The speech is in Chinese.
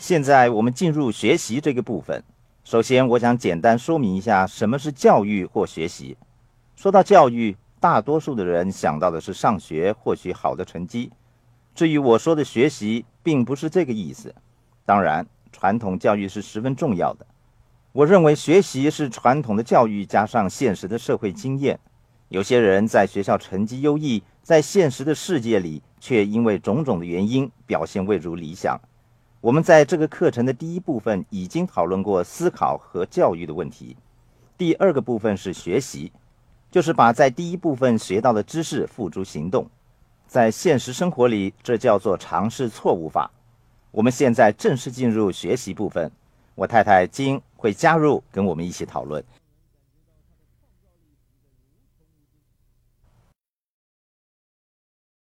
现在我们进入学习这个部分。首先，我想简单说明一下什么是教育或学习。说到教育，大多数的人想到的是上学获取好的成绩。至于我说的学习，并不是这个意思。当然，传统教育是十分重要的。我认为学习是传统的教育加上现实的社会经验。有些人在学校成绩优异，在现实的世界里却因为种种的原因表现未如理想。我们在这个课程的第一部分已经讨论过思考和教育的问题。第二个部分是学习，就是把在第一部分学到的知识付诸行动。在现实生活里，这叫做尝试错误法。我们现在正式进入学习部分，我太太金会加入跟我们一起讨论。